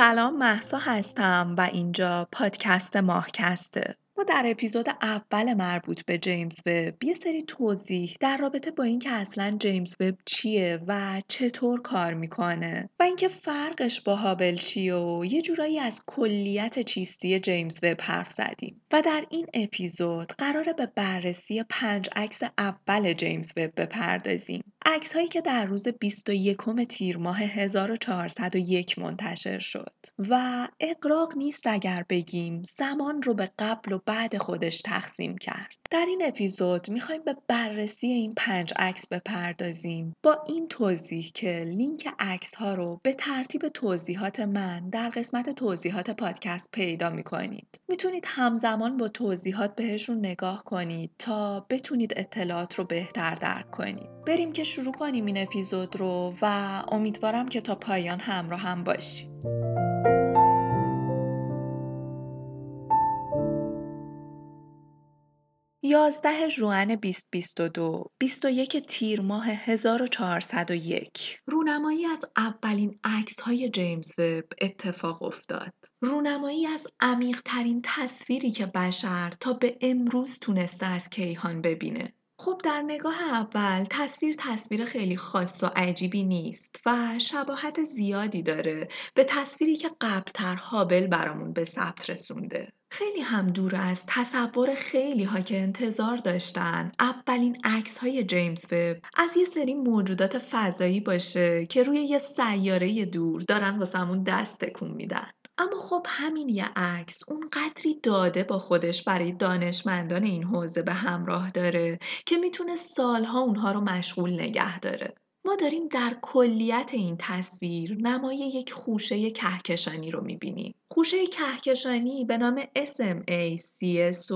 سلام محسا هستم و اینجا پادکست ماهکسته. ما در اپیزود اول مربوط به جیمز وب یه سری توضیح در رابطه با اینکه اصلا جیمز وب چیه و چطور کار می‌کنه و اینکه فرقش با هابل چیه و یه جورایی از کلیت چیستی جیمز وب حرف زدیم. و در این اپیزود قراره به بررسی پنج عکس اول جیمز وب بپردازیم. عکس هایی که در روز 21 تیر ماه 1401 منتشر شد و اقراق نیست اگر بگیم زمان رو به قبل و بعد خودش تقسیم کرد. در این اپیزود می‌خوایم به بررسی این پنج عکس بپردازیم با این توضیح که لینک عکس ها رو به ترتیب توضیحات من در قسمت توضیحات پادکست پیدا می‌کنید. می‌تونید همزمان با توضیحات بهشون نگاه کنید تا بتونید اطلاعات رو بهتر درک کنید. بریم که شروع کنیم این اپیزود رو و امیدوارم که تا پایان همراه هم باشید. 11 ژوئن 2022 21 تیر ماه 1401 رونمایی از اولین عکس های جیمز وب اتفاق افتاد. رونمایی از عمیقترین تصویری که بشر تا به امروز تونسته از کیهان ببینه. خب در نگاه اول تصویر تصویر خیلی خاص و عجیبی نیست و شباهت زیادی داره به تصویری که قبلتر هابل برامون به ثبت رسونده. خیلی هم دور از تصور خیلی ها که انتظار داشتن اولین عکس های جیمز وب از یه سری موجودات فضایی باشه که روی یه سیاره دور دارن واسمون دست تکون میدن. اما خب همین یه عکس اون قدری داده با خودش برای دانشمندان این حوزه به همراه داره که می‌تونه سالها اونها رو مشغول نگه داره. ما داریم در کلیت این تصویر نمای یک خوشه کهکشانی رو می‌بینیم. خوشه کهکشانی به نام SMACSO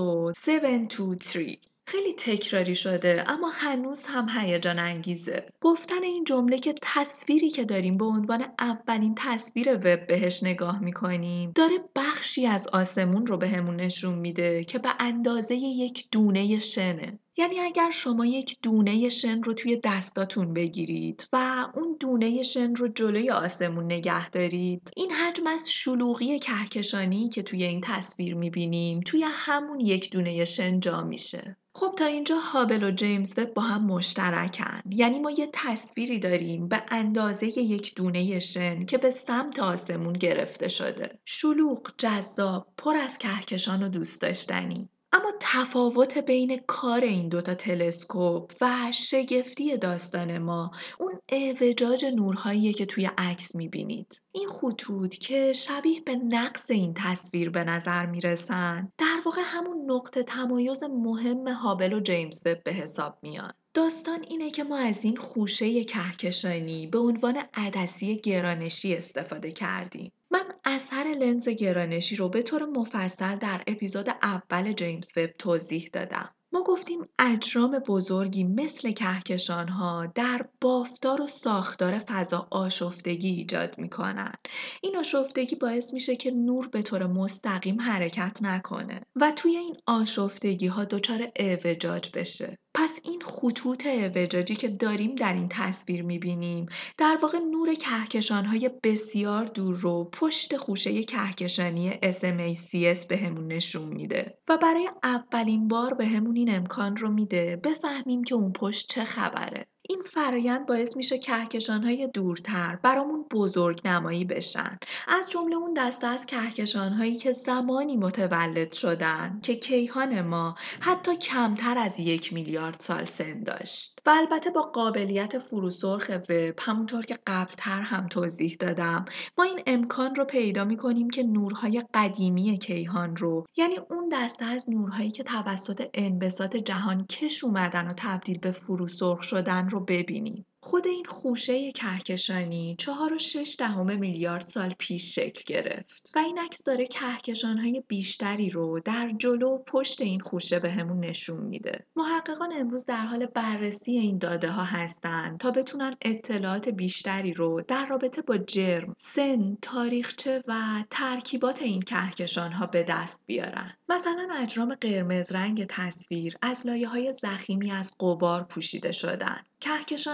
723 خیلی تکراری شده اما هنوز هم هیجان انگیزه. گفتن این جمله که تصویری که داریم به عنوان اولین تصویر وب بهش نگاه می‌کنیم داره بخشی از آسمون رو بهمون به نشون میده که به اندازه یک دونه شنه. یعنی اگر شما یک دونه شن رو توی دستاتون بگیرید و اون دونه شن رو جلوی آسمون نگه دارید این حجم از شلوغی کهکشانی که توی این تصویر می‌بینیم توی همون یک دونه شن جا میشه. خب تا اینجا هابل و جیمز وب با هم مشترکن. یعنی ما یه تصویری داریم به اندازه یک دونه شن که به سمت آسمون گرفته شده. شلوغ جذاب پر از کهکشان و دوست داشتنی اما تفاوت بین کار این دوتا تلسکوپ و شگفتی داستان ما اون اعوجاج نورهاییه که توی عکس می‌بینید. این خطوط که شبیه به نقص این تصویر به نظر می‌رسن در واقع همون نقطه تمایز مهم هابل و جیمز وب به حساب میان داستان اینه که ما از این خوشه کهکشانی به عنوان عدسی گرانشی استفاده کردیم. من اثر لنز گرانشی رو به طور مفصل در اپیزود اول جیمز وب توضیح دادم. ما گفتیم اجرام بزرگی مثل کهکشان ها در بافتار و ساختار فضا آشفتگی ایجاد می‌کنن. این آشفتگی باعث میشه که نور به طور مستقیم حرکت نکنه و توی این آشفتگی ها دچار اعوجاج بشه. پس این خطوط اعوجاجی که داریم در این تصویر می‌بینیم در واقع نور کهکشان های بسیار دور رو پشت خوشه کهکشانی SMACS به همون نشون میده و برای اولین بار به همون این امکان رو میده. بفهمیم که اون پشت چه خبره. این فرایند باعث میشه کهکشانهای دورتر برامون بزرگ نمایی بشن. از جمله اون دسته از کهکشانهایی که زمانی متولد شدن که کیهان ما حتی کمتر از یک میلیارد سال سن داشت. و البته با قابلیت فروسرخ وب همونطور که قبلتر هم توضیح دادم ما این امکان رو پیدا می‌کنیم که نورهای قدیمی کیهان رو یعنی اون دسته از نورهایی که توسط انبساط جهان کش اومدن و تبدیل به فروسرخ شدن رو ببینیم. خود این خوشه کهکشانی چهار و شش دهم میلیارد سال پیش شکل گرفت و این عکس داره کهکشانهای بیشتری رو در جلو و پشت این خوشه به همون نشون میده. محققان امروز در حال بررسی این داده ها هستند تا بتونن اطلاعات بیشتری رو در رابطه با جرم، سن، تاریخچه و ترکیبات این کهکشان ها به دست بیارن. مثلا اجرام قرمز رنگ تصویر از لایه های زخیمی از قبار پوشیده شدن.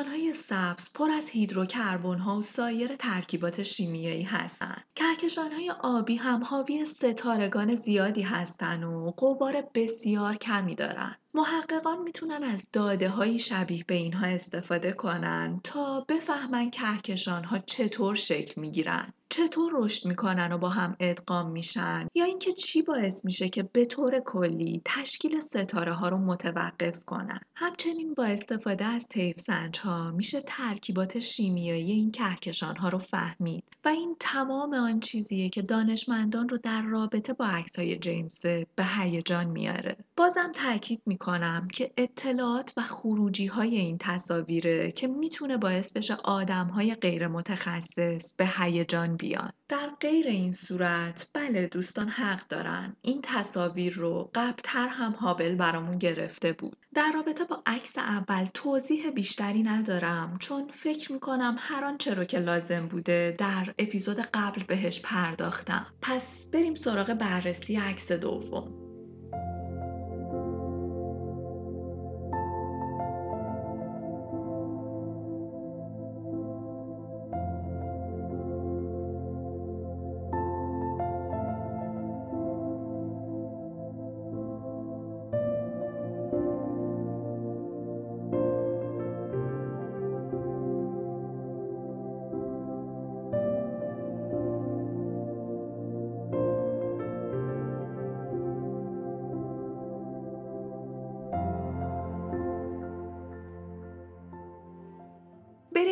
های سبز پر از هیدروکربن ها و سایر ترکیبات شیمیایی هستند. کهکشان های آبی هم حاوی ستارگان زیادی هستن و قبار بسیار کمی دارن. محققان می‌تونن از داده های شبیه به اینها استفاده کنن تا بفهمن کهکشان ها چطور شکل می‌گیرن چطور رشد می‌کنن و با هم ادغام میشن یا اینکه چی باعث میشه که به طور کلی تشکیل ستاره ها رو متوقف کنن. همچنین با استفاده از تیف سنج ها میشه ترکیبات شیمیایی این کهکشان ها رو فهمید و این تمام آن چیزیه که دانشمندان رو در رابطه با عکس های جیمز وب به هیجان میاره. بازم تاکید می‌کنم که اطلاعات و خروجی های این تصاویره که می‌تونه باعث بشه آدم های غیر متخصص به هیجان بیان. در غیر این صورت بله دوستان حق دارن. این تصاویر رو قبلتر هم هابل برامون گرفته بود. در رابطه با عکس اول توضیح بیشتری ندارم چون فکر می‌کنم هر آنچه رو که لازم بوده در اپیزود قبل بهش پرداختم. پس بریم سراغ بررسی عکس دوم.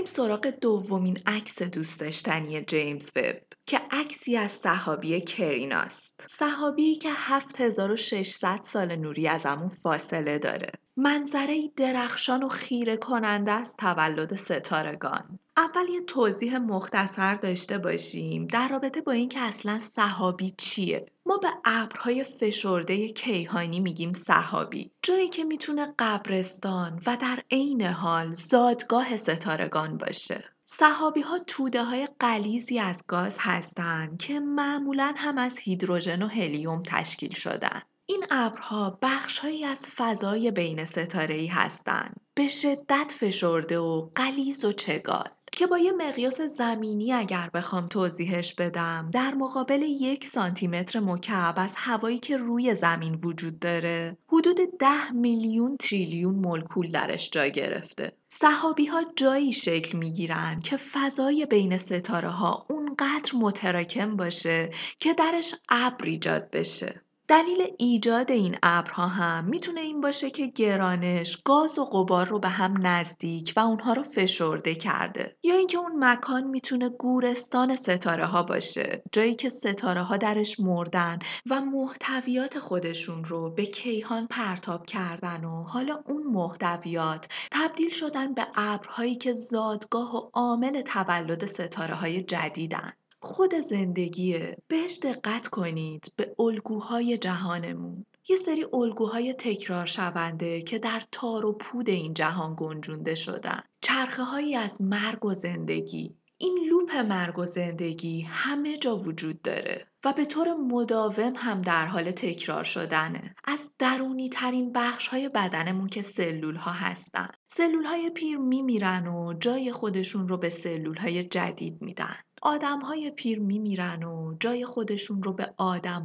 سراغ دومین عکس دوست داشتنی جیمز وب که عکسی از صحابی کریناست صحابی که 7600 سال نوری از همون فاصله داره. منظره درخشان و خیره کننده از تولد ستارگان. اول یه توضیح مختصر داشته باشیم در رابطه با اینکه اصلا صحابی چیه. ما به ابرهای فشرده کیهانی میگیم صحابی. جایی که می‌تونه قبرستان و در عین حال زادگاه ستارگان باشه. صحابی ها توده های قلیزی از گاز هستند که معمولا هم از هیدروژن و هلیوم تشکیل شدن. این ابرها بخشهایی از فضای بین ستاره هستند. به شدت فشرده و قلیز و چگال. که با یه مقیاس زمینی اگر بخوام توضیحش بدم در مقابل یک سانتی متر مکعب از هوایی که روی زمین وجود داره حدود ده میلیون تریلیون مولکول درش جا گرفته. صحابی ها جایی شکل می گیرن که فضای بین ستاره ها اونقدر متراکم باشه که درش ابر ایجاد بشه. دلیل ایجاد این ابرها هم می‌تونه این باشه که گرانش گاز و غبار رو به هم نزدیک و اونها رو فشرده کرده. یا اینکه اون مکان می‌تونه گورستان ستاره ها باشه جایی که ستاره ها درش مردن و محتویات خودشون رو به کیهان پرتاب کردن و حالا اون محتویات تبدیل شدن به ابرهایی که زادگاه و عامل تولد ستاره های جدیدن. خود زندگیه بهش دقت کنید به الگوهای جهانمون. یه سری الگوهای تکرار شونده که در تار و پود این جهان گنجونده شدن. چرخه هایی از مرگ و زندگی. این لوپ مرگ و زندگی همه جا وجود داره و به طور مداوم هم در حال تکرار شدنه. از درونی ترین بخش های بدنمون که سلول ها هستن. سلول های پیر میمیرن و جای خودشون رو به سلول های جدید میدن. های پیر میمیرن و جای خودشون رو به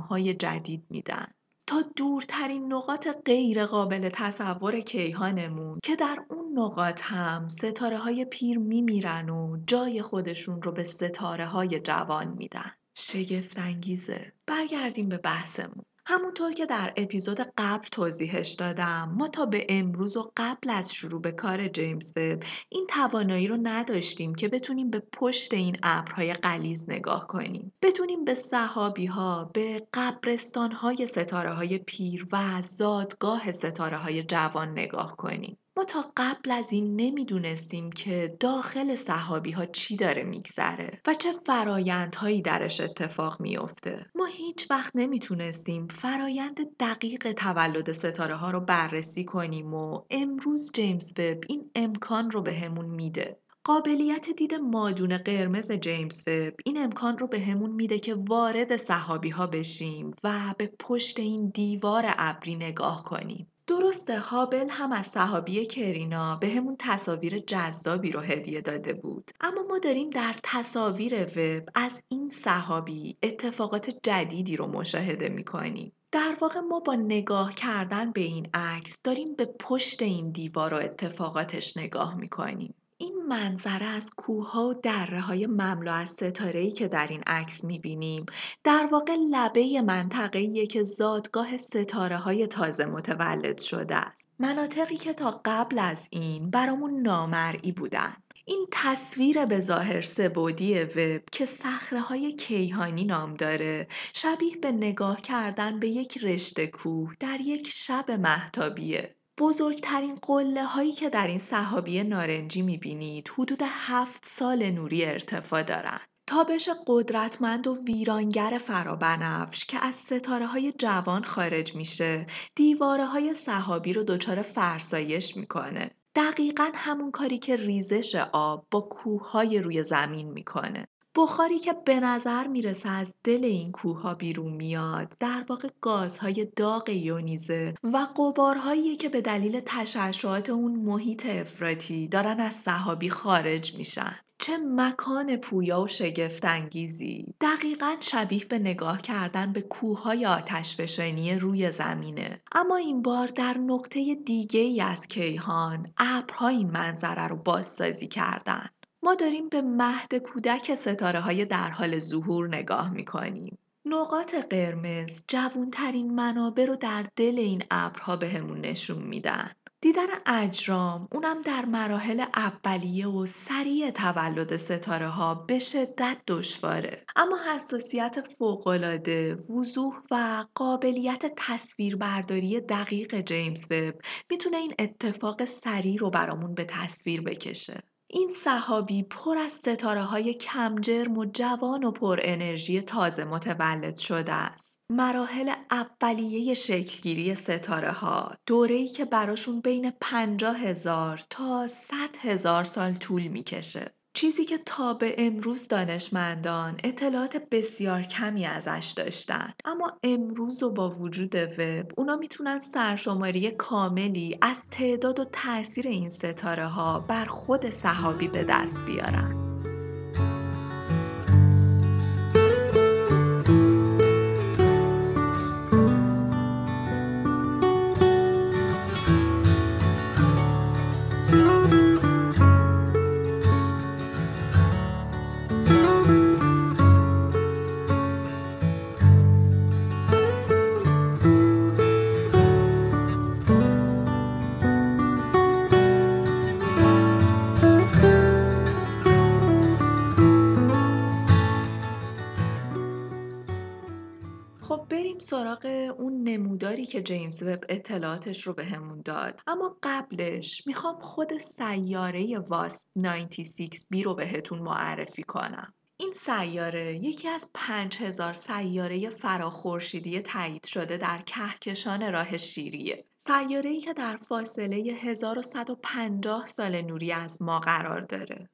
های جدید میدن. تا دورترین نقاط غیر قابل تصور کیهانمون که در اون نقاط هم ستاره های پیر میمیرن و جای خودشون رو به ستاره های جوان میدن. شگفت انگیزه. برگردیم به بحثمون. همونطور که در اپیزود قبل توضیحش دادم ما تا به امروز و قبل از شروع به کار جیمز وب این توانایی رو نداشتیم که بتونیم به پشت این ابرهای قلیز نگاه کنیم. بتونیم به صحابی ها به قبرستان های ستاره های پیر و زادگاه ستاره های جوان نگاه کنیم. ما تا قبل از این نمی‌دونستیم که داخل صحابی ها چی داره میگذره و چه فرایندهایی درش اتفاق میافته. ما هیچ وقت نمی‌تونستیم فرایند دقیق تولد ستاره ها رو بررسی کنیم و امروز جیمز وب این امکان رو بهمون به میده. قابلیت دید مادون قرمز جیمز وب این امکان رو بهمون به میده که وارد صحابی ها بشیم و به پشت این دیوار ابری نگاه کنیم. درسته هابل هم از صحابی کرینا به همون تصاویر جذابی رو هدیه داده بود. اما ما داریم در تصاویر وب از این صحابی اتفاقات جدیدی رو مشاهده می‌کنیم. در واقع ما با نگاه کردن به این عکس داریم به پشت این دیوار و اتفاقاتش نگاه می‌کنیم. این منظره از کوهها و دره مملو از ستاره که در این عکس می‌بینیم در واقع لبه منطقه که زادگاه ستاره های تازه متولد شده است. مناطقی که تا قبل از این برامون نامرئی بودن. این تصویر به ظاهر سبودی وب که صخره های کیهانی نام داره شبیه به نگاه کردن به یک رشته کوه در یک شب محتابیه بزرگترین قله هایی که در این صحابی نارنجی می‌بینید حدود هفت سال نوری ارتفاع دارند. تابش قدرتمند و ویرانگر فرابنفش که از ستاره های جوان خارج میشه دیواره های صحابی رو دچار فرسایش می‌کنه. دقیقا همون کاری که ریزش آب با کوههای روی زمین می‌کنه. بخاری که به نظر می‌رسه از دل این کوه ها بیرون میاد در واقع گازهای داغ یونیزه و قبارهایی که به دلیل تشعشعات اون محیط افراطی دارن از صحابی خارج میشن. چه مکان پویا و شگفت انگیزی دقیقا شبیه به نگاه کردن به کوههای آتشفشانی روی زمینه. اما این بار در نقطه دیگه ای از کیهان ابرها این منظره رو بازسازی کردن. ما داریم به مهد کودک ستاره های در حال ظهور نگاه می‌کنیم. نقاط قرمز جوونترین منابع رو در دل این ابرها بهمون نشون میدن. دیدن اجرام اونم در مراحل اولیه و سریع تولد ستاره ها به شدت دشواره اما حساسیت فوقالعاده وضوح و قابلیت تصویربرداری دقیق جیمز وب می‌تونه این اتفاق سریع رو برامون به تصویر بکشه این صحابی پر از ستاره های کم جرم و جوان و پر انرژی تازه متولد شده است. مراحل اولیه شکلگیری ستاره ها دوره‌ای که براشون بین پنجاه هزار تا صد هزار سال طول می‌کشه. چیزی که تا به امروز دانشمندان اطلاعات بسیار کمی ازش داشتن. اما امروز و با وجود وب اونا می‌تونن سرشماری کاملی از تعداد و تاثیر این ستاره ها بر خود صحابی به دست بیارن. که جیمز وب اطلاعاتش رو بهمون داد. اما قبلش می‌خوام خود سیاره واسپ 96 بی رو بهتون معرفی کنم. این سیاره یکی از 5000 سیاره فراخورشیدی تایید شده در کهکشان راه شیریه. ای که در فاصله 1150 سال نوری از ما قرار داره.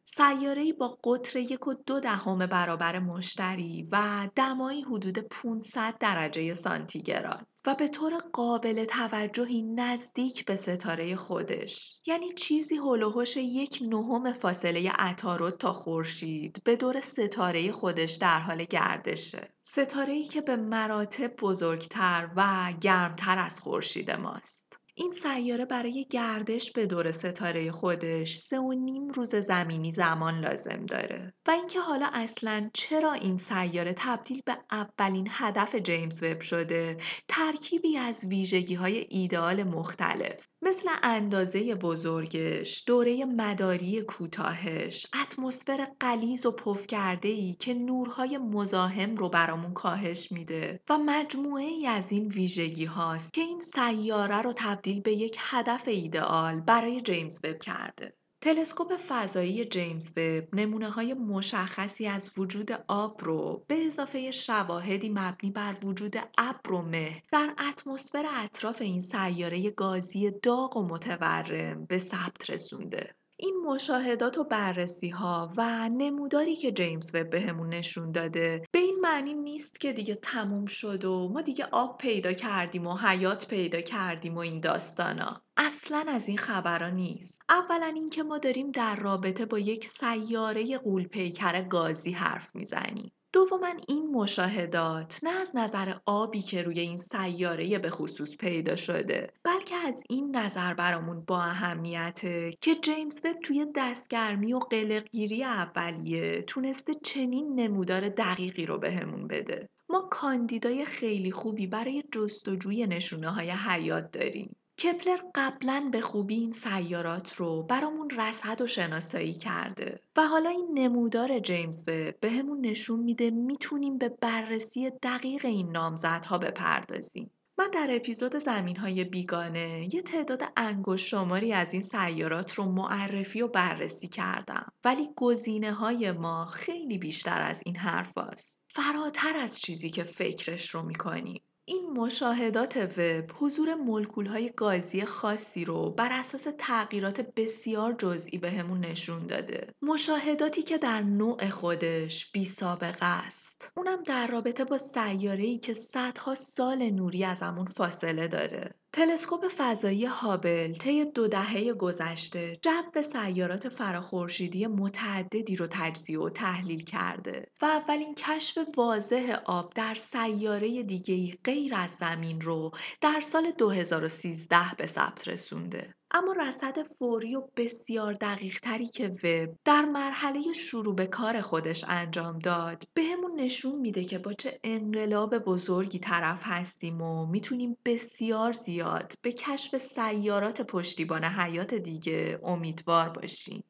ای با قطر یک و دو دهم برابر مشتری و دمایی حدود 500 درجه سانتیگراد. و به طور قابل توجهی نزدیک به ستاره خودش. یعنی چیزی هلوهوش یک نهم فاصله عطارد تا خورشید به دور ستاره خودش در حال گردشه. ستاره که به مراتب بزرگتر و گرمتر از خورشید ماست. این سیاره برای گردش به دور ستاره خودش سه و نیم روز زمینی زمان لازم داره. و اینکه حالا اصلا چرا این سیاره تبدیل به اولین هدف جیمز وب شده ترکیبی از ویژگی های ایدئال مختلف. مثل اندازه بزرگش، دوره مداری کوتاهش، اتمسفر قلیز و پف کرده ای که نورهای مزاحم رو برامون کاهش میده و مجموعه ای از این ویژگی هاست که این سیاره رو تبدیل به یک هدف ایدئال برای جیمز وب کرده. تلسکوپ فضایی جیمز وب نمونه های مشخصی از وجود آب رو به اضافه شواهدی مبنی بر وجود ابر و مه در اتمسفر اطراف این سیاره گازی داغ و متورم به ثبت رسونده. این مشاهدات و بررسی ها و نموداری که جیمز وب بهمون نشون داده به این معنی نیست که دیگه تموم شد و ما دیگه آب پیدا کردیم و حیات پیدا کردیم و این داستانا. اصلا از این خبرها نیست. اولا اینکه ما داریم در رابطه با یک سیاره قولپیکر گازی حرف می‌زنیم. دوما این مشاهدات نه از نظر آبی که روی این سیاره به خصوص پیدا شده بلکه از این نظر برامون با اهمیته که جیمز وب توی دستگرمی و قلقگیری اولیه تونسته چنین نمودار دقیقی رو بهمون بده. ما کاندیدای خیلی خوبی برای جستجوی نشونه های حیات داریم. کپلر قبلا به خوبی این سیارات رو برامون رصد و شناسایی کرده و حالا این نمودار جیمز به بهمون نشون میده می‌تونیم به بررسی دقیق این نامزدها بپردازیم. من در اپیزود زمین های بیگانه یه تعداد انگوش شماری از این سیارات رو معرفی و بررسی کردم ولی گزینه های ما خیلی بیشتر از این حرف هست. فراتر از چیزی که فکرش رو می‌کنیم. این مشاهدات وب حضور های گازی خاصی رو بر اساس تغییرات بسیار جزئی بهمون نشون داده. مشاهداتی که در نوع خودش بی سابقه است. اونم در رابطه با ای که صدها سال نوری از همون فاصله داره. تلسکوپ فضایی هابل طی دو دهه گذشته جو سیارات فراخورشیدی متعددی رو تجزیه و تحلیل کرده و اولین کشف واضح آب در سیاره دیگه‌ای غیر از زمین رو در سال 2013 به ثبت رسونده. اما رصد فوری و بسیار دقیق تری که وب در مرحله شروع به کار خودش انجام داد بهمون به نشون میده که با چه انقلاب بزرگی طرف هستیم و می‌تونیم بسیار زیاد به کشف سیارات پشتیبان حیات دیگه امیدوار باشیم.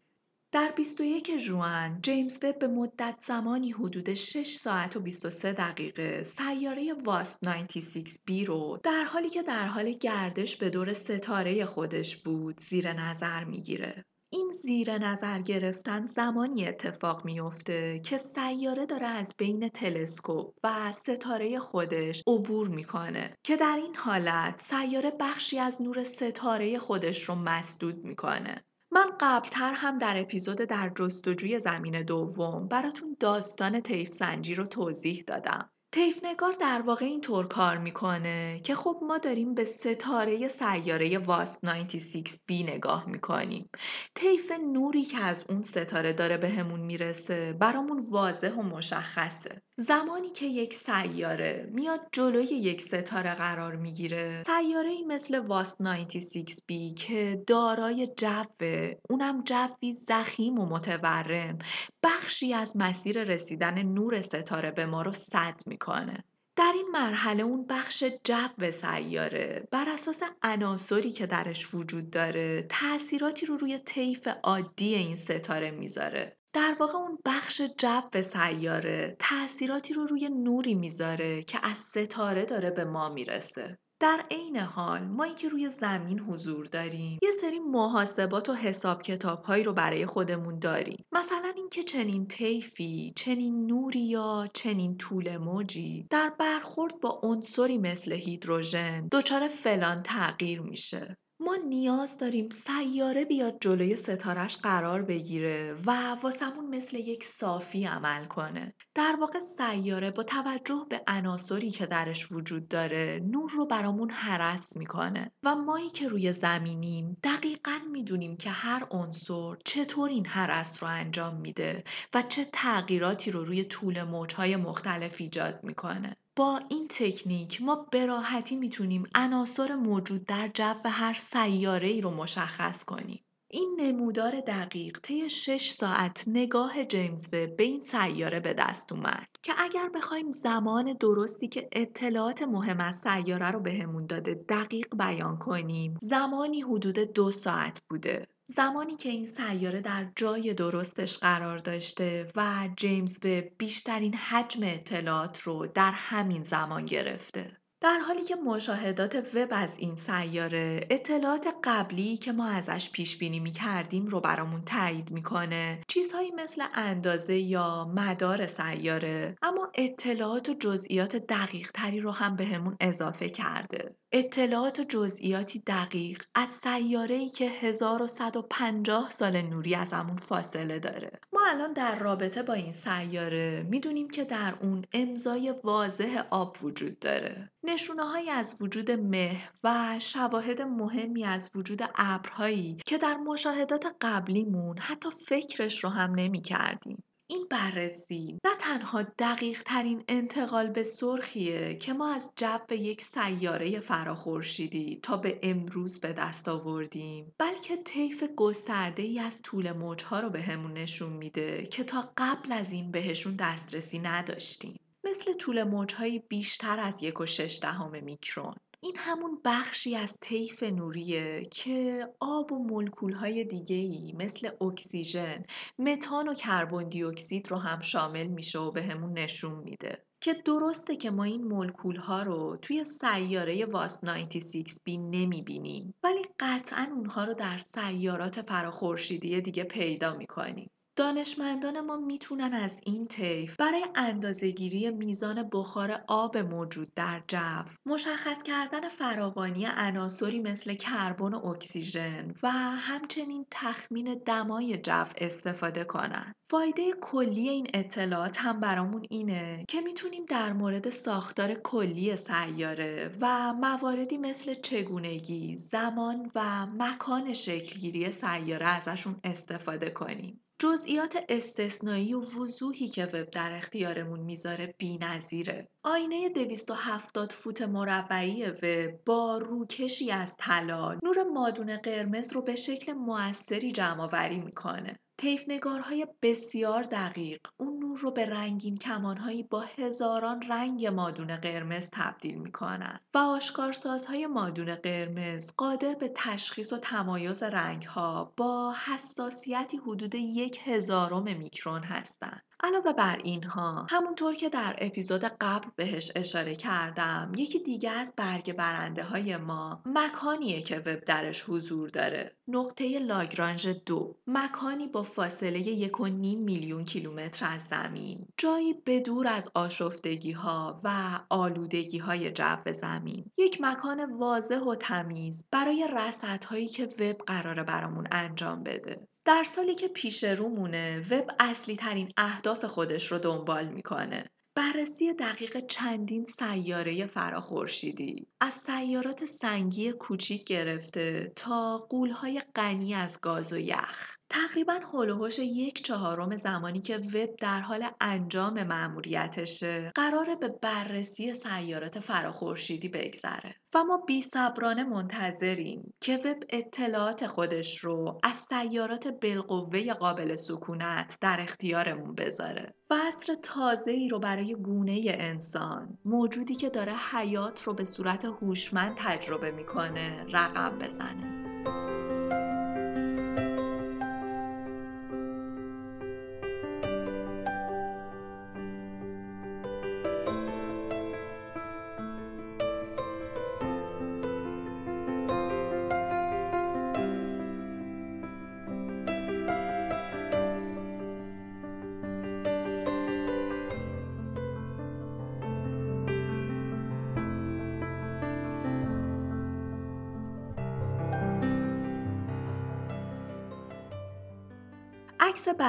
در 21 ژوئن جیمز وب به مدت زمانی حدود 6 ساعت و 23 دقیقه سیاره واسپ 96 بی رو در حالی که در حال گردش به دور ستاره خودش بود زیر نظر می‌گیره. این زیر نظر گرفتن زمانی اتفاق میافته که سیاره داره از بین تلسکوپ و ستاره خودش عبور می‌کنه که در این حالت سیاره بخشی از نور ستاره خودش رو مسدود می‌کنه من قبلتر هم در اپیزود در جستجوی زمین دوم براتون داستان تیف سنجی رو توضیح دادم. تیف نگار در واقع اینطور کار می‌کنه که خب ما داریم به ستاره سیاره واسپ 96 بی نگاه می‌کنیم طیف نوری که از اون ستاره داره بهمون می‌رسه برامون واضح و مشخصه زمانی که یک سیاره میاد جلوی یک ستاره قرار می‌گیره. سیاره ای مثل واس 96 بی که دارای جوه اونم جوی زخیم و متورم بخشی از مسیر رسیدن نور ستاره به ما رو صد می‌کنه. در این مرحله اون بخش جو سیاره بر اساس عناصری که درش وجود داره تاثیراتی رو روی طیف عادی این ستاره می‌ذاره. در واقع اون بخش جو سیاره تاثیراتی رو روی نوری می‌ذاره که از ستاره داره به ما می‌رسه. در عین حال ما که روی زمین حضور داریم یه سری محاسبات و حساب کتاب هایی رو برای خودمون داریم. مثلا اینکه چنین طیفی چنین نوری یا چنین طول موجی در برخورد با عنصری مثل هیدروژن دچار فلان تغییر میشه. ما نیاز داریم سیاره بیاد جلوی ستارش قرار بگیره و واسمون مثل یک صافی عمل کنه. در واقع سیاره با توجه به عناصری که درش وجود داره نور رو برامون حرس می‌کنه و مایی که روی زمینیم دقیقا می‌دونیم که هر عنصر چطور این حرس رو انجام میده و چه تغییراتی رو روی طول موجهای مختلف ایجاد می‌کنه. با این تکنیک ما به راحتی می‌تونیم عناصر موجود در جو هر سیاره ای رو مشخص کنیم. این نمودار دقیق طی 6 ساعت نگاه جیمز وب به این سیاره به دست اومد که اگر بخوایم زمان درستی که اطلاعات مهم از سیاره رو بهمون داده دقیق بیان کنیم زمانی حدود دو ساعت بوده زمانی که این سیاره در جای درستش قرار داشته و جیمز به بیشترین حجم اطلاعات رو در همین زمان گرفته. در حالی که مشاهدات وب از این سیاره اطلاعات قبلی که ما ازش پیش بینی می کردیم رو برامون تایید می‌کنه. چیزهایی مثل اندازه یا مدار سیاره اما اطلاعات و جزئیات دقیق تری رو هم بهمون به اضافه کرده. اطلاعات و جزئیاتی دقیق از ای که 1150 سال نوری از همون فاصله داره. ما الان در رابطه با این سیاره می‌دونیم که در اون امضای واضح آب وجود داره. نشونه های از وجود مه و شواهد مهمی از وجود ابرهایی که در مشاهدات قبلیمون حتی فکرش رو هم نمی کردیم. این بررسی نه تنها دقیق ترین انتقال به سرخیه که ما از جو یک سیاره فراخورشیدی تا به امروز به دست آوردیم بلکه طیف گسترده ای از طول موجها رو به نشون میده که تا قبل از این بهشون دسترسی نداشتیم مثل طول موجهایی بیشتر از یک و شش دهم میکرون این همون بخشی از طیف نوریه که آب و مولکولهای دیگه‌ای مثل اکسیژن، متان و کربن دی اکسید رو هم شامل میشه و بهمون به نشون میده. که درسته که ما این مولکول ها رو توی سیاره واس 96 بی نمی بینیم ولی قطعا اونها رو در سیارات فراخورشیدی دیگه پیدا می‌کنیم. دانشمندان ما می‌تونن از این طیف برای اندازهگیری میزان بخار آب موجود در جو مشخص کردن فراوانی عناصری مثل کربن و اکسیژن و همچنین تخمین دمای جو استفاده کنند. فایده کلی این اطلاعات هم برامون اینه که می‌تونیم در مورد ساختار کلی سیاره و مواردی مثل چگونگی، زمان و مکان شکلگیری سیاره ازشون استفاده کنیم. جزئیات استثنایی و وضوحی که وب در اختیارمون می‌ذاره بی‌نظیره. آینه 270 فوت مربعی وب با روکشی از طلا نور مادون قرمز رو به شکل موثری جمع می‌کنه. نگارهای بسیار دقیق اون نور رو به رنگین کمانهایی با هزاران رنگ مادون قرمز تبدیل می‌کنن و آشکارسازهای مادون قرمز قادر به تشخیص و تمایز رنگها با حساسیتی حدود یک هزارم میکرون هستند. علاوه بر اینها همونطور که در اپیزود قبل بهش اشاره کردم یکی دیگه از برگ برنده های ما مکانیه که وب درش حضور داره. نقطه لاگرانژ دو. مکانی با فاصله یک و نیم میلیون کیلومتر از زمین. جایی بدور از آشفتگی ها و آلودگی های جو زمین. یک مکان واضح و تمیز برای رصدهایی که وب قراره برامون انجام بده. در سالی که پیش رومونه وب اصلی ترین اهداف خودش رو دنبال می‌کنه. بررسی دقیق چندین سیاره فراخورشیدی از سیارات سنگی کوچیک گرفته تا قولهای غنی از گاز و یخ تقریبا هلوهوش یک چهارم زمانی که وب در حال انجام مأموریتشه قراره به بررسی سیارات فراخورشیدی بگذره. و ما بی صبرانه منتظریم که وب اطلاعات خودش رو از سیارات بالقوه قابل سکونت در اختیارمون بذاره. و عصر تازه ای رو برای گونه انسان موجودی که داره حیات رو به صورت هوشمند تجربه می‌کنه رقم بزنه.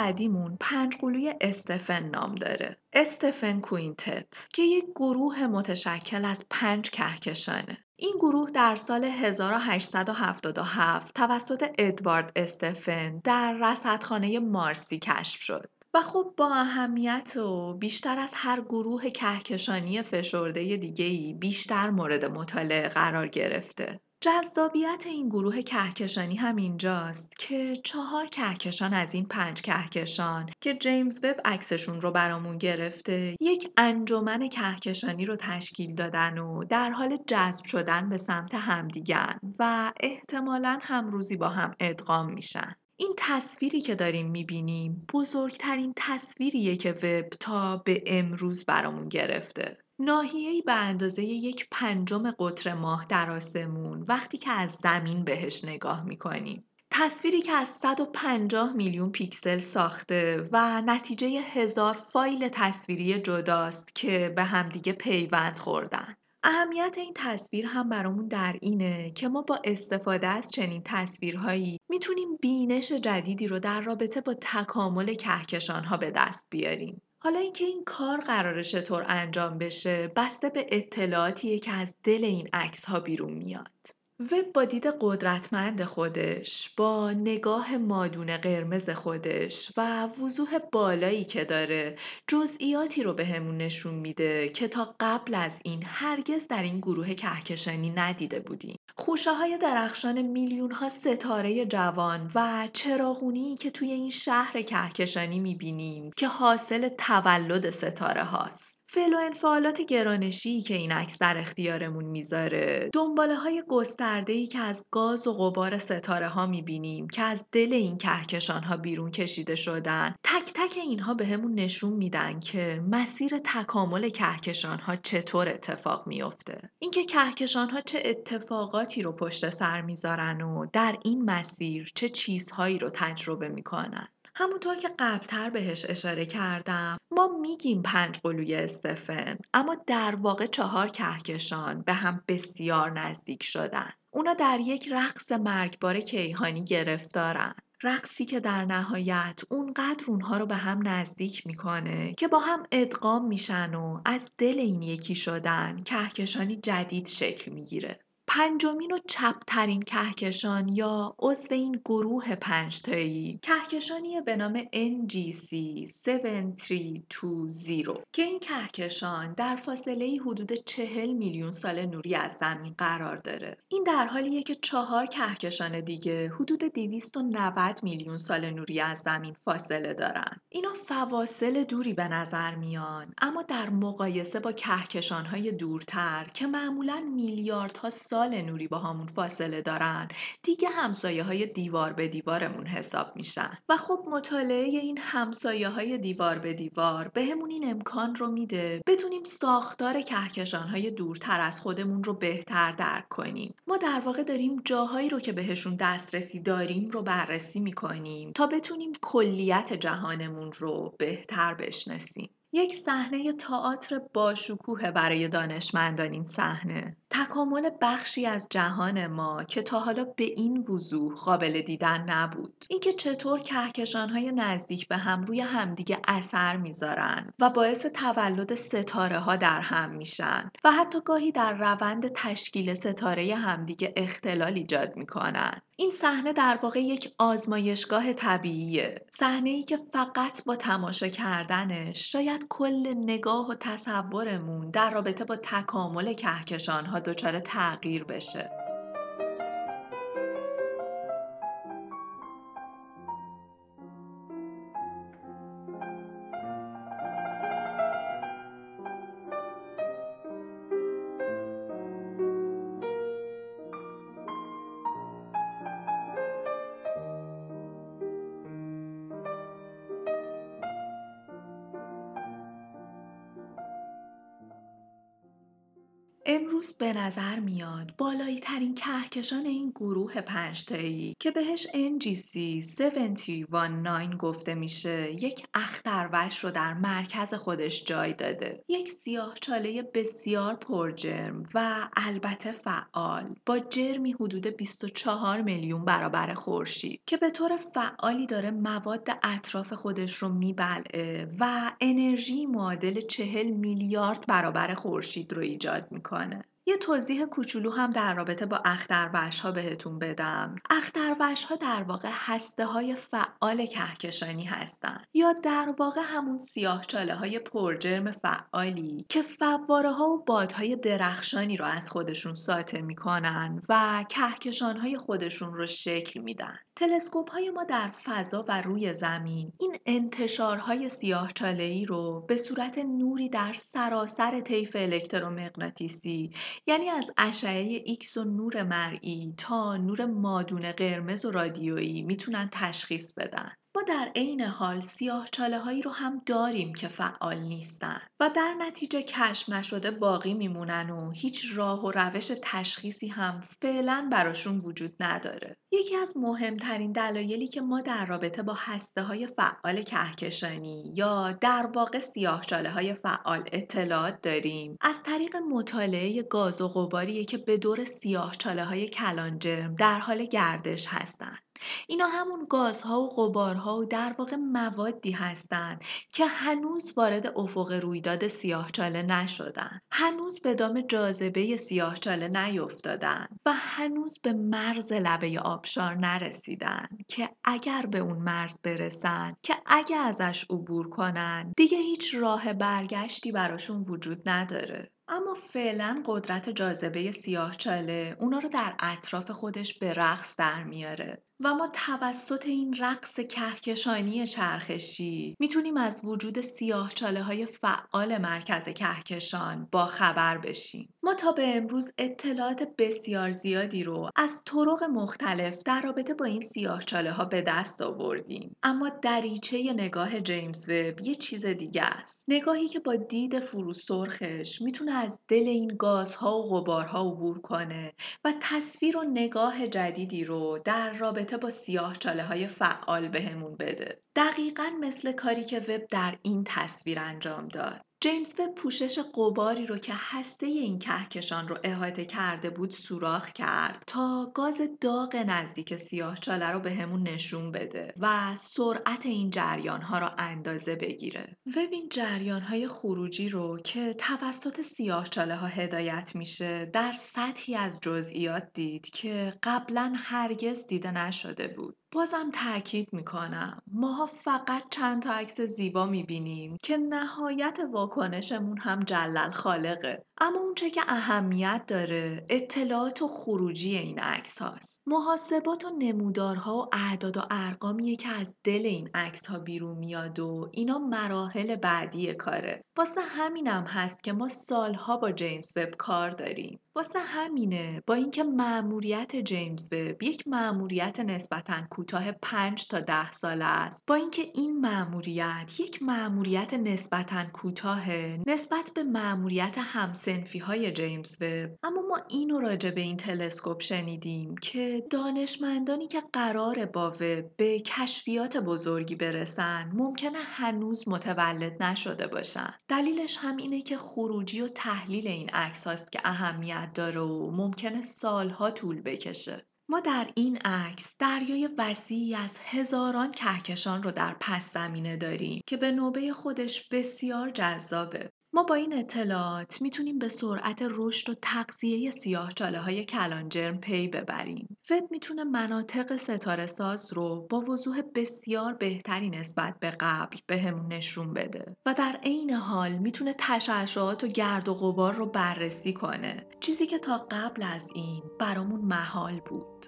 بعدیمون پنج قلوی استفن نام داره. استفن کوینتت که یک گروه متشکل از پنج کهکشانه. این گروه در سال 1877 توسط ادوارد استفن در رصدخانه مارسی کشف شد. و خب با اهمیت و بیشتر از هر گروه کهکشانی فشرده دیگه‌ای بیشتر مورد مطالعه قرار گرفته. جذابیت این گروه کهکشانی هم اینجاست که چهار کهکشان از این پنج کهکشان که جیمز وب عکسشون رو برامون گرفته یک انجمن کهکشانی رو تشکیل دادن و در حال جذب شدن به سمت همدیگن و احتمالا هم روزی با هم ادغام میشن. این تصویری که داریم می‌بینیم بزرگترین تصویریه که وب تا به امروز برامون گرفته. ناحیه‌ای به اندازه یک پنجم قطر ماه در آسمون وقتی که از زمین بهش نگاه می‌کنیم. تصویری که از 150 میلیون پیکسل ساخته و نتیجه هزار فایل تصویری جداست که به همدیگه پیوند خوردن. اهمیت این تصویر هم برامون در اینه که ما با استفاده از چنین تصویرهایی می‌تونیم بینش جدیدی رو در رابطه با تکامل کهکشان ها به دست بیاریم. حالا اینکه این کار قرار چطور انجام بشه بسته به اطلاعاتیه که از دل این عکس ها بیرون میاد. وب با دید قدرتمند خودش با نگاه مادون قرمز خودش و وضوح بالایی که داره جزئیاتی رو بهمون به نشون میده که تا قبل از این هرگز در این گروه کهکشانی ندیده بودیم. خوشه های درخشان میلیون ها ستاره جوان و چراغونی که توی این شهر کهکشانی می‌بینیم که حاصل تولد ستاره هاست. فعل انفعالات گرانشی که این عکس در اختیارمون می‌ذاره. دنباله های گسترده ای که از گاز و غبار ستاره ها می‌بینیم که از دل این کهکشان ها بیرون کشیده شدن تک تک اینها به همون نشون میدن که مسیر تکامل کهکشان ها چطور اتفاق میافته. اینکه کهکشان ها چه اتفاقاتی رو پشت سر می‌ذارن و در این مسیر چه چیزهایی رو تجربه می‌کنن. همونطور که قبلتر بهش اشاره کردم ما میگیم پنج قلوی استفن اما در واقع چهار کهکشان به هم بسیار نزدیک شدن. اونا در یک رقص مرگبار کیهانی گرفتارن. رقصی که در نهایت اونقدر اونها رو به هم نزدیک می‌کنه که با هم ادغام میشن و از دل این یکی شدن کهکشانی جدید شکل می‌گیره. پنجمین و چپترین کهکشان یا عضو این گروه پنجتایی. کهکشانی به نام NGC 7320 که این کهکشان در فاصله حدود چهل میلیون سال نوری از زمین قرار داره. این در حالیه که چهار کهکشان دیگه حدود 290 میلیون سال نوری از زمین فاصله دارن. اینا فواصل دوری به نظر میان اما در مقایسه با کهکشانهای دورتر که معمولا میلیاردها سال سال نوری با همون فاصله دارن. دیگه همسایه های دیوار به دیوارمون حساب میشن. و خب مطالعه این همسایه های دیوار به دیوار به همون این امکان رو میده. بتونیم ساختار کهکشان های دورتر از خودمون رو بهتر درک کنیم. ما در واقع داریم جاهایی رو که بهشون دسترسی داریم رو بررسی می‌کنیم تا بتونیم کلیت جهانمون رو بهتر بشناسیم. یک صحنه تئاتر باشکوه برای دانشمندان این صحنه. تکامل بخشی از جهان ما که تا حالا به این وضوح قابل دیدن نبود. اینکه چطور کهکشانهای نزدیک به هم روی همدیگه اثر می‌ذارن و باعث تولد ستاره ها در هم میشن و حتی گاهی در روند تشکیل ستاره همدیگه اختلال ایجاد می‌کنن. این صحنه در واقع یک آزمایشگاه طبیعیه. صحنه ای که فقط با تماشا کردنش شاید کل نگاه و تصورمون در رابطه با تکامل کهکشان دچار تغییر بشه. به نظر میاد بالایی ترین کهکشان این گروه پنجتایی که بهش NGC 7319 گفته میشه یک اختروش رو در مرکز خودش جای داده. یک سیاه چاله بسیار پرجرم و البته فعال با جرمی حدود 24 میلیون برابر خورشید که به طور فعالی داره مواد اطراف خودش رو میبلعه و انرژی معادل 40 میلیارد برابر خورشید رو ایجاد می‌کنه. یه توضیح کوچولو هم در رابطه با اختروش ها بهتون بدم. اختروش ها در واقع هسته های فعال کهکشانی هستند یا در واقع همون سیاه چاله های پرجرم فعالی که فواره ها و بادهای درخشانی رو از خودشون ساطع می‌کنن و کهکشان های خودشون رو شکل میدن. تلسکوپ های ما در فضا و روی زمین این انتشارهای سیاه ای رو به صورت نوری در سراسر طیف الکترومغناطیسی یعنی از اشعه ایکس و نور مرئی تا نور مادون قرمز و رادیویی می‌تونن تشخیص بدن. ما در عین حال سیاه چاله هایی رو هم داریم که فعال نیستن و در نتیجه کشف نشده باقی میمونن و هیچ راه و روش تشخیصی هم فعلا براشون وجود نداره. یکی از مهمترین دلایلی که ما در رابطه با هسته های فعال کهکشانی یا در واقع سیاه چاله های فعال اطلاعات داریم از طریق مطالعه گاز و غباریه که به دور سیاه چاله های کلانجرم در حال گردش هستند. اینا همون گازها و غبارها و در واقع موادی هستند که هنوز وارد افق رویداد سیاهچاله نشدن. هنوز به دام جاذبه سیاهچاله نیفتادن و هنوز به مرز لبه آبشار نرسیدن که اگر به اون مرز برسن که اگر ازش عبور کنن دیگه هیچ راه برگشتی براشون وجود نداره. اما فعلا قدرت جاذبه سیاهچاله اونا رو در اطراف خودش به رقص در میاره. و ما توسط این رقص کهکشانی چرخشی می‌تونیم از وجود سیاه چاله های فعال مرکز کهکشان با خبر بشیم. ما تا به امروز اطلاعات بسیار زیادی رو از طرق مختلف در رابطه با این سیاه چاله ها به دست آوردیم. اما دریچه نگاه جیمز وب یه چیز دیگه است. نگاهی که با دید فرو سرخش می‌تونه از دل این گازها و غبارها عبور کنه و تصویر و نگاه جدیدی رو در رابطه با سیاه چاله های فعال بهمون بده. دقیقا مثل کاری که وب در این تصویر انجام داد. جیمز وب پوشش قباری رو که هسته این کهکشان رو احاطه کرده بود سوراخ کرد تا گاز داغ نزدیک سیاه چاله رو به همون نشون بده و سرعت این جریان ها رو اندازه بگیره. وب این جریان های خروجی رو که توسط سیاه چاله ها هدایت میشه در سطحی از جزئیات دید که قبلا هرگز دیده نشده بود. بازم تاکید می‌کنم. ماها فقط چند تا عکس زیبا می‌بینیم که نهایت واکنشمون هم جلل خالقه. اما اونچه که اهمیت داره اطلاعات و خروجی این عکس هاست. محاسبات و نمودارها و اعداد و ارقامیه که از دل این عکس ها بیرون میاد و اینا مراحل بعدی کاره. واسه همینم هست که ما سالها با جیمز وب کار داریم. واسه همینه با اینکه مأموریت جیمز وب یک مأموریت نسبتا کوتاه 5 تا ده ساله است. با اینکه این مأموریت یک مأموریت نسبتا کوتاه نسبت به مأموریت همسنفی های جیمز وب. اما ما اینو راجع به این تلسکوپ شنیدیم که دانشمندانی که قرار با وب به کشفیات بزرگی برسن ممکنه هنوز متولد نشده باشن. دلیلش هم اینه که خروجی و تحلیل این عکس هاست که اهمیت داره و ممکنه سالها طول بکشه ما در این عکس دریای وسیعی از هزاران کهکشان رو در پس زمینه داریم که به نوبه خودش بسیار جذابه. ما با این اطلاعات می‌تونیم به سرعت رشد و تغذیه سیاه چاله های کلانجرم پی ببریم. وب می‌تونه مناطق ستاره ساز رو با وضوح بسیار بهتری نسبت به قبل بهمون به نشون بده و در عین حال می‌تونه تشعشعات و گرد و غبار رو بررسی کنه. چیزی که تا قبل از این برامون محال بود.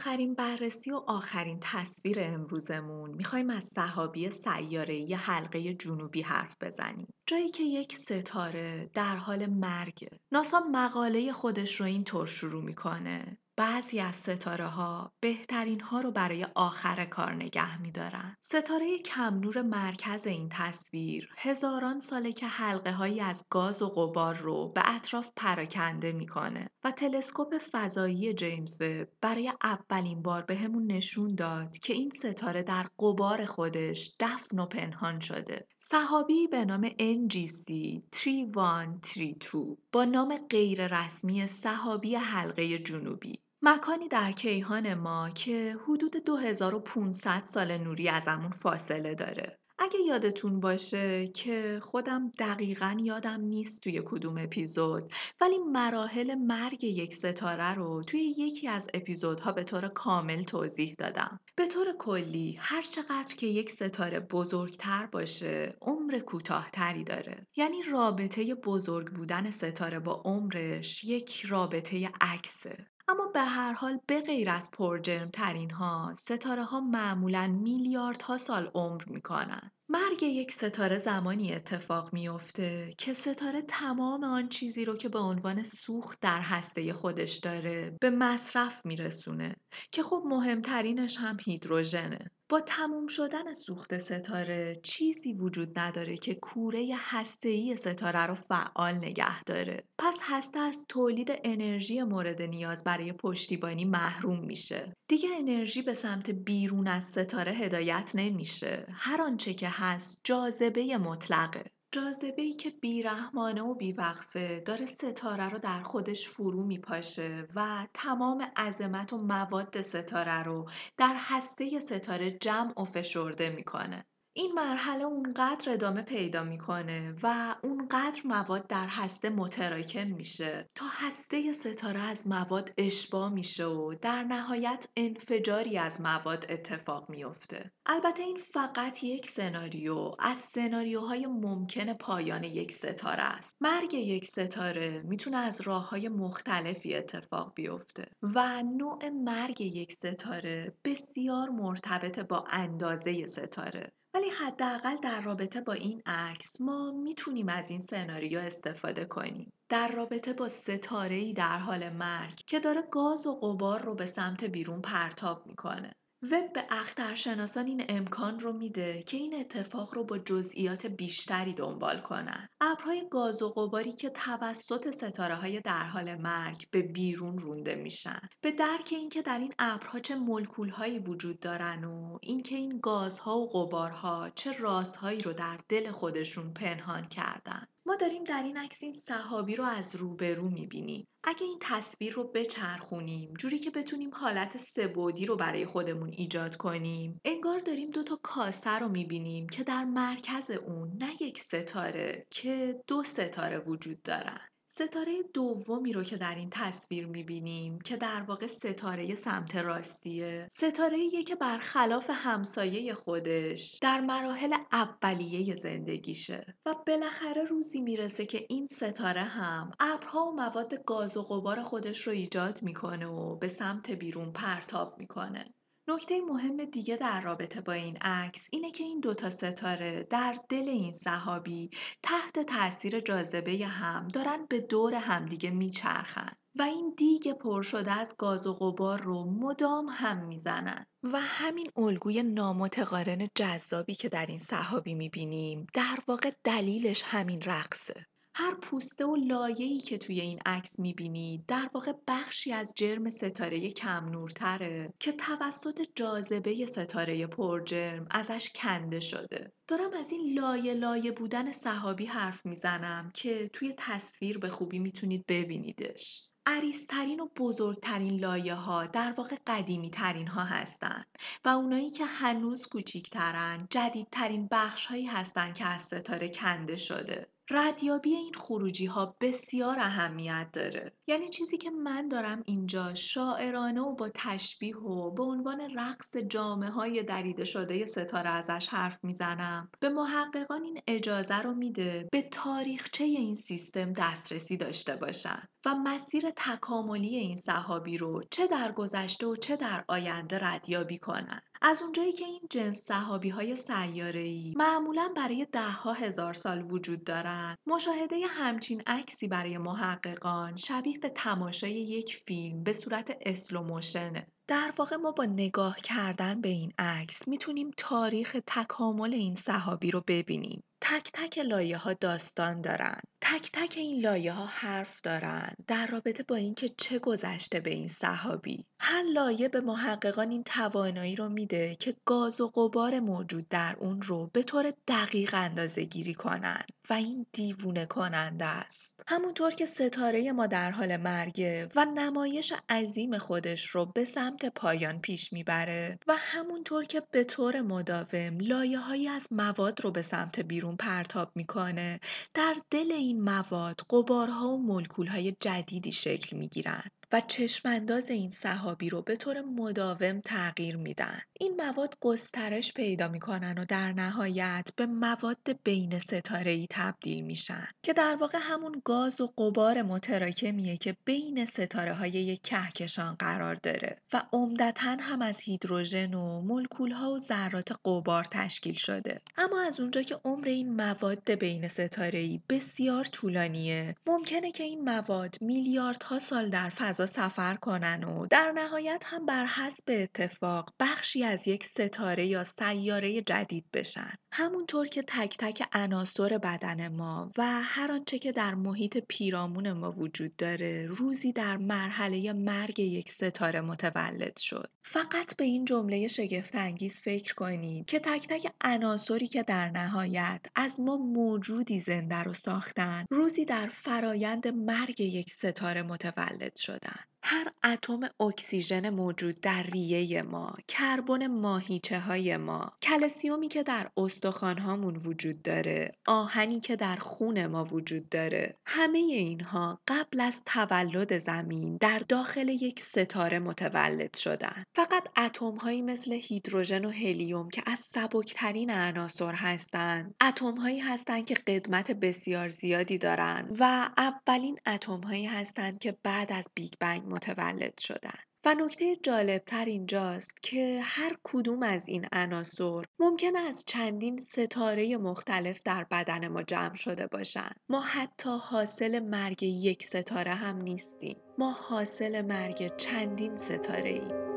آخرین بررسی و آخرین تصویر امروزمون می‌خوایم از صحابی سیاره ی حلقه جنوبی حرف بزنیم. جایی که یک ستاره در حال مرگه. ناسا مقاله خودش رو اینطور شروع می‌کنه. بعضی از ستاره ها بهترین ها رو برای آخر کار نگه میدارن. ستاره کم نور مرکز این تصویر هزاران ساله که حلقه هایی از گاز و غبار رو به اطراف پراکنده می‌کنه و تلسکوپ فضایی جیمز وب برای اولین بار بهمون به نشون داد که این ستاره در غبار خودش دفن و پنهان شده. صحابی به نام NGC 3132 با نام غیر رسمی صحابی حلقه جنوبی مکانی در کیهان ما که حدود 2500 سال نوری ازمون فاصله داره. اگه یادتون باشه که خودم دقیقا یادم نیست توی کدوم اپیزود ولی مراحل مرگ یک ستاره رو توی یکی از اپیزودها به طور کامل توضیح دادم. به طور کلی هر چقدر که یک ستاره بزرگتر باشه عمر کوتاهتری داره. یعنی رابطه بزرگ بودن ستاره با عمرش یک رابطه عکسه. اما به هر حال به غیر از پرجرم ترین ها ستاره ها معمولا میلیاردها سال عمر می‌کنن. مرگ یک ستاره زمانی اتفاق میافته که ستاره تمام آن چیزی رو که به عنوان سوخت در هسته خودش داره به مصرف میرسونه که خب مهمترینش هم هیدروژنه. با تموم شدن سوخت ستاره چیزی وجود نداره که کوره هسته‌ای ستاره رو فعال نگه داره. پس هسته از تولید انرژی مورد نیاز برای پشتیبانی محروم میشه. دیگه انرژی به سمت بیرون از ستاره هدایت نمیشه. هر آنچه که هست جاذبه مطلقه. جاذبه ای که بیرحمانه و بیوقفه داره ستاره رو در خودش فرو میپاشه و تمام عظمت و مواد ستاره رو در هسته ستاره جمع و فشرده می‌کنه. این مرحله اونقدر ادامه پیدا می‌کنه و اونقدر مواد در هسته متراکم میشه تا هسته ستاره از مواد اشباع میشه و در نهایت انفجاری از مواد اتفاق میافته. البته این فقط یک سناریو از سناریوهای ممکن پایان یک ستاره است. مرگ یک ستاره می‌تونه از راه های مختلفی اتفاق بیفته و نوع مرگ یک ستاره بسیار مرتبط با اندازه ستاره. ولی حداقل در رابطه با این عکس ما می‌تونیم از این سناریو استفاده کنیم. در رابطه با ستاره در حال مرگ که داره گاز و غبار رو به سمت بیرون پرتاب می‌کنه. وب به اخترشناسان این امکان رو میده که این اتفاق رو با جزئیات بیشتری دنبال کنن. ابرهای گاز و غباری که توسط ستاره های در حال مرگ به بیرون رونده میشن. به درک اینکه در این ابرها چه ملکول هایی وجود دارن و اینکه این گازها و غبارها چه رازهایی رو در دل خودشون پنهان کردن. ما داریم در این عکس این صحابی رو از روبرو می‌بینیم. اگه این تصویر رو بچرخونیم جوری که بتونیم حالت سبودی رو برای خودمون ایجاد کنیم. انگار داریم دو تا کاسه رو می‌بینیم که در مرکز اون نه یک ستاره که دو ستاره وجود دارن. ستاره دومی رو که در این تصویر می‌بینیم که در واقع ستاره سمت راستیه. ستاره که برخلاف همسایه خودش در مراحل اولیه زندگیشه و بالاخره روزی می‌رسه که این ستاره هم ابرها و مواد گاز و غبار خودش رو ایجاد می‌کنه و به سمت بیرون پرتاب می‌کنه. نکته مهم دیگه در رابطه با این عکس اینه که این دوتا ستاره در دل این صحابی تحت تاثیر جاذبه هم دارن به دور همدیگه میچرخن و این دیگ پر شده از گاز و غبار رو مدام هم می‌زنن. و همین الگوی نامتقارن جذابی که در این صحابی می‌بینیم در واقع دلیلش همین رقصه. هر پوسته و لایه‌ای که توی این عکس می‌بینید در واقع بخشی از جرم ستاره کم نورتره که توسط جاذبه ستاره پرجرم ازش کنده شده. دارم از این لایه لایه بودن صحابی حرف می‌زنم که توی تصویر به خوبی می‌تونید ببینیدش. عریضترین و بزرگترین لایه ها در واقع قدیمی ترین ها هستند و اونایی که هنوز کوچیکترن جدیدترین بخش هایی هستند که از ستاره کنده شده. ردیابی این خروجی ها بسیار اهمیت داره. یعنی چیزی که من دارم اینجا شاعرانه و با تشبیه و به عنوان رقص جامعه های دریده شده ستاره ازش حرف می‌زنم. به محققان این اجازه رو میده به تاریخچه این سیستم دسترسی داشته باشن و مسیر تکاملی این صحابی رو چه در گذشته و چه در آینده ردیابی کنن. از اونجایی که این جنس صحابی های سیاره ای معمولا برای ده ها هزار سال وجود دارن مشاهده همچین عکسی برای محققان شبیه به تماشای یک فیلم به صورت اسلوموشنه در واقع ما با نگاه کردن به این عکس می‌تونیم تاریخ تکامل این صحابی رو ببینیم. تک تک لایه ها داستان دارن. تک تک این لایه ها حرف دارن. در رابطه با اینکه چه گذشته به این صحابی. هر لایه به محققان این توانایی رو میده که گاز و غبار موجود در اون رو به طور دقیق اندازه گیری کنن و این دیوونه کننده است. همونطور که ستاره ما در حال مرگه و نمایش عظیم خودش رو به سمت پایان پیش می‌بره و همونطور که به طور مداوم لایه هایی از مواد رو به سمت بیرون پرتاب می‌کنه در دل این مواد قبارها و ملکولهای جدیدی شکل می‌گیرن. و چشمانداز این صحابی رو به طور مداوم تغییر میدن. این مواد گسترش پیدا می‌کنن و در نهایت به مواد بین ستاره ای تبدیل میشن که در واقع همون گاز و قبار متراکمیه که بین ستاره های یک کهکشان قرار داره و عمدتا هم از هیدروژن و مولکول ها و ذرات قبار تشکیل شده اما از اونجا که عمر این مواد بین ستاره ای بسیار طولانیه ممکنه که این مواد میلیاردها سال در فضا سفر کنن و در نهایت هم بر حسب اتفاق بخشی از یک ستاره یا سیاره جدید بشن. همونطور که تک تک عناصر بدن ما و هر آنچه که در محیط پیرامون ما وجود داره روزی در مرحله مرگ یک ستاره متولد شد. فقط به این جمله شگفت انگیز فکر کنید که تک تک عناصری که در نهایت از ما موجودی زنده رو ساختن روزی در فرایند مرگ یک ستاره متولد شدن. هر اتم اکسیژن موجود در ریه ما، کربن ماهیچه های ما، کلسیومی که در استخوان هامون وجود داره، آهنی که در خون ما وجود داره، همه اینها قبل از تولد زمین در داخل یک ستاره متولد شدن. فقط اتم هایی مثل هیدروژن و هلیوم که از سبکترین عناصر هستند، اتم هایی هستند که قدمت بسیار زیادی دارند و اولین اتم هایی هستند که بعد از بیگ بنگ متولد شدن. و نکته جالبتر اینجاست که هر کدوم از این عناصر ممکن از چندین ستاره مختلف در بدن ما جمع شده باشند. ما حتی حاصل مرگ یک ستاره هم نیستیم. ما حاصل مرگ چندین ستاره ایم.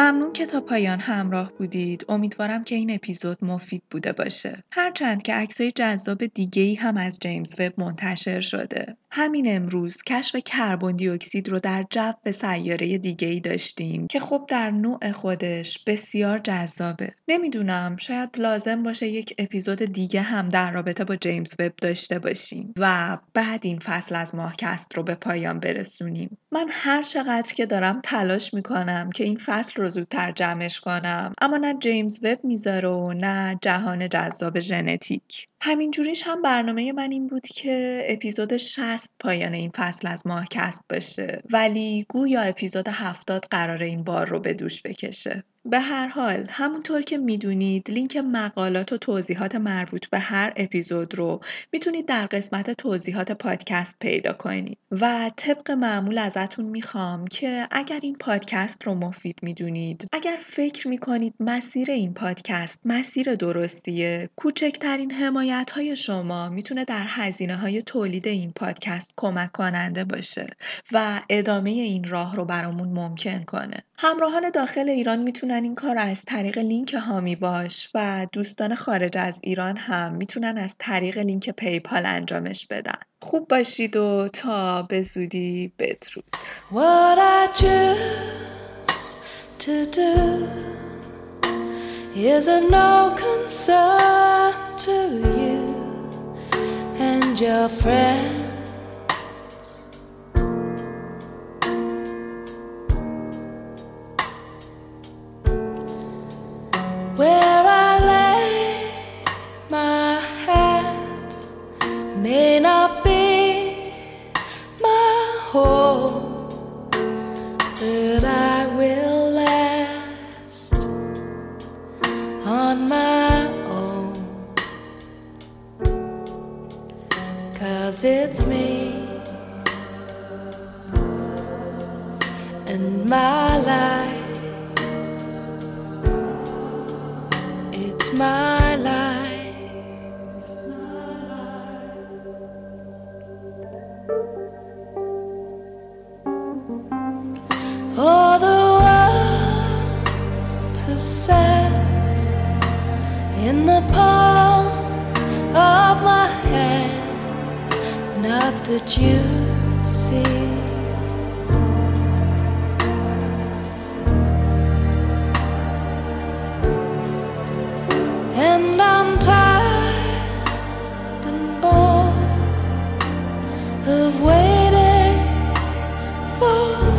ممنون که تا پایان همراه بودید. امیدوارم که این اپیزود مفید بوده باشه. هرچند که عکسای جذاب دیگه ای هم از جیمز وب منتشر شده. همین امروز کشف کربن دی اکسید رو در جو سیاره دیگه ای داشتیم که خب در نوع خودش بسیار جذابه. نمی‌دونم شاید لازم باشه یک اپیزود دیگه هم در رابطه با جیمز وب داشته باشیم و بعد این فصل از ماهکست رو به پایان برسونیم. من هر چقدر که دارم تلاش می‌کنم که این فصل رو زودتر جمعش کنم. اما نه جیمز وب می‌ذاره و نه جهان جذاب ژنتیک. همینجوریش هم برنامه من این بود که اپیزود 60 پایان این فصل از ماهکست باشه ولی گویا اپیزود 70 قرار این بار رو به دوش بکشه. به هر حال همونطور که می‌دونید لینک مقالات و توضیحات مربوط به هر اپیزود رو می‌تونید در قسمت توضیحات پادکست پیدا کنید. و طبق معمول ازتون می‌خوام که اگر این پادکست رو مفید می‌دونید اگر فکر می‌کنید مسیر این پادکست مسیر درستیه کوچکترین حمایت های شما می‌تونه در هزینه های تولید این پادکست کمک کننده باشه و ادامه این راه رو برامون ممکن کنه. همراهان داخل ایران می‌تونن این کار از طریق لینک هامی باش و دوستان خارج از ایران هم می‌تونن از طریق لینک پیپال انجامش بدن. خوب باشید و تا به زودی بدرود. What your friends. 我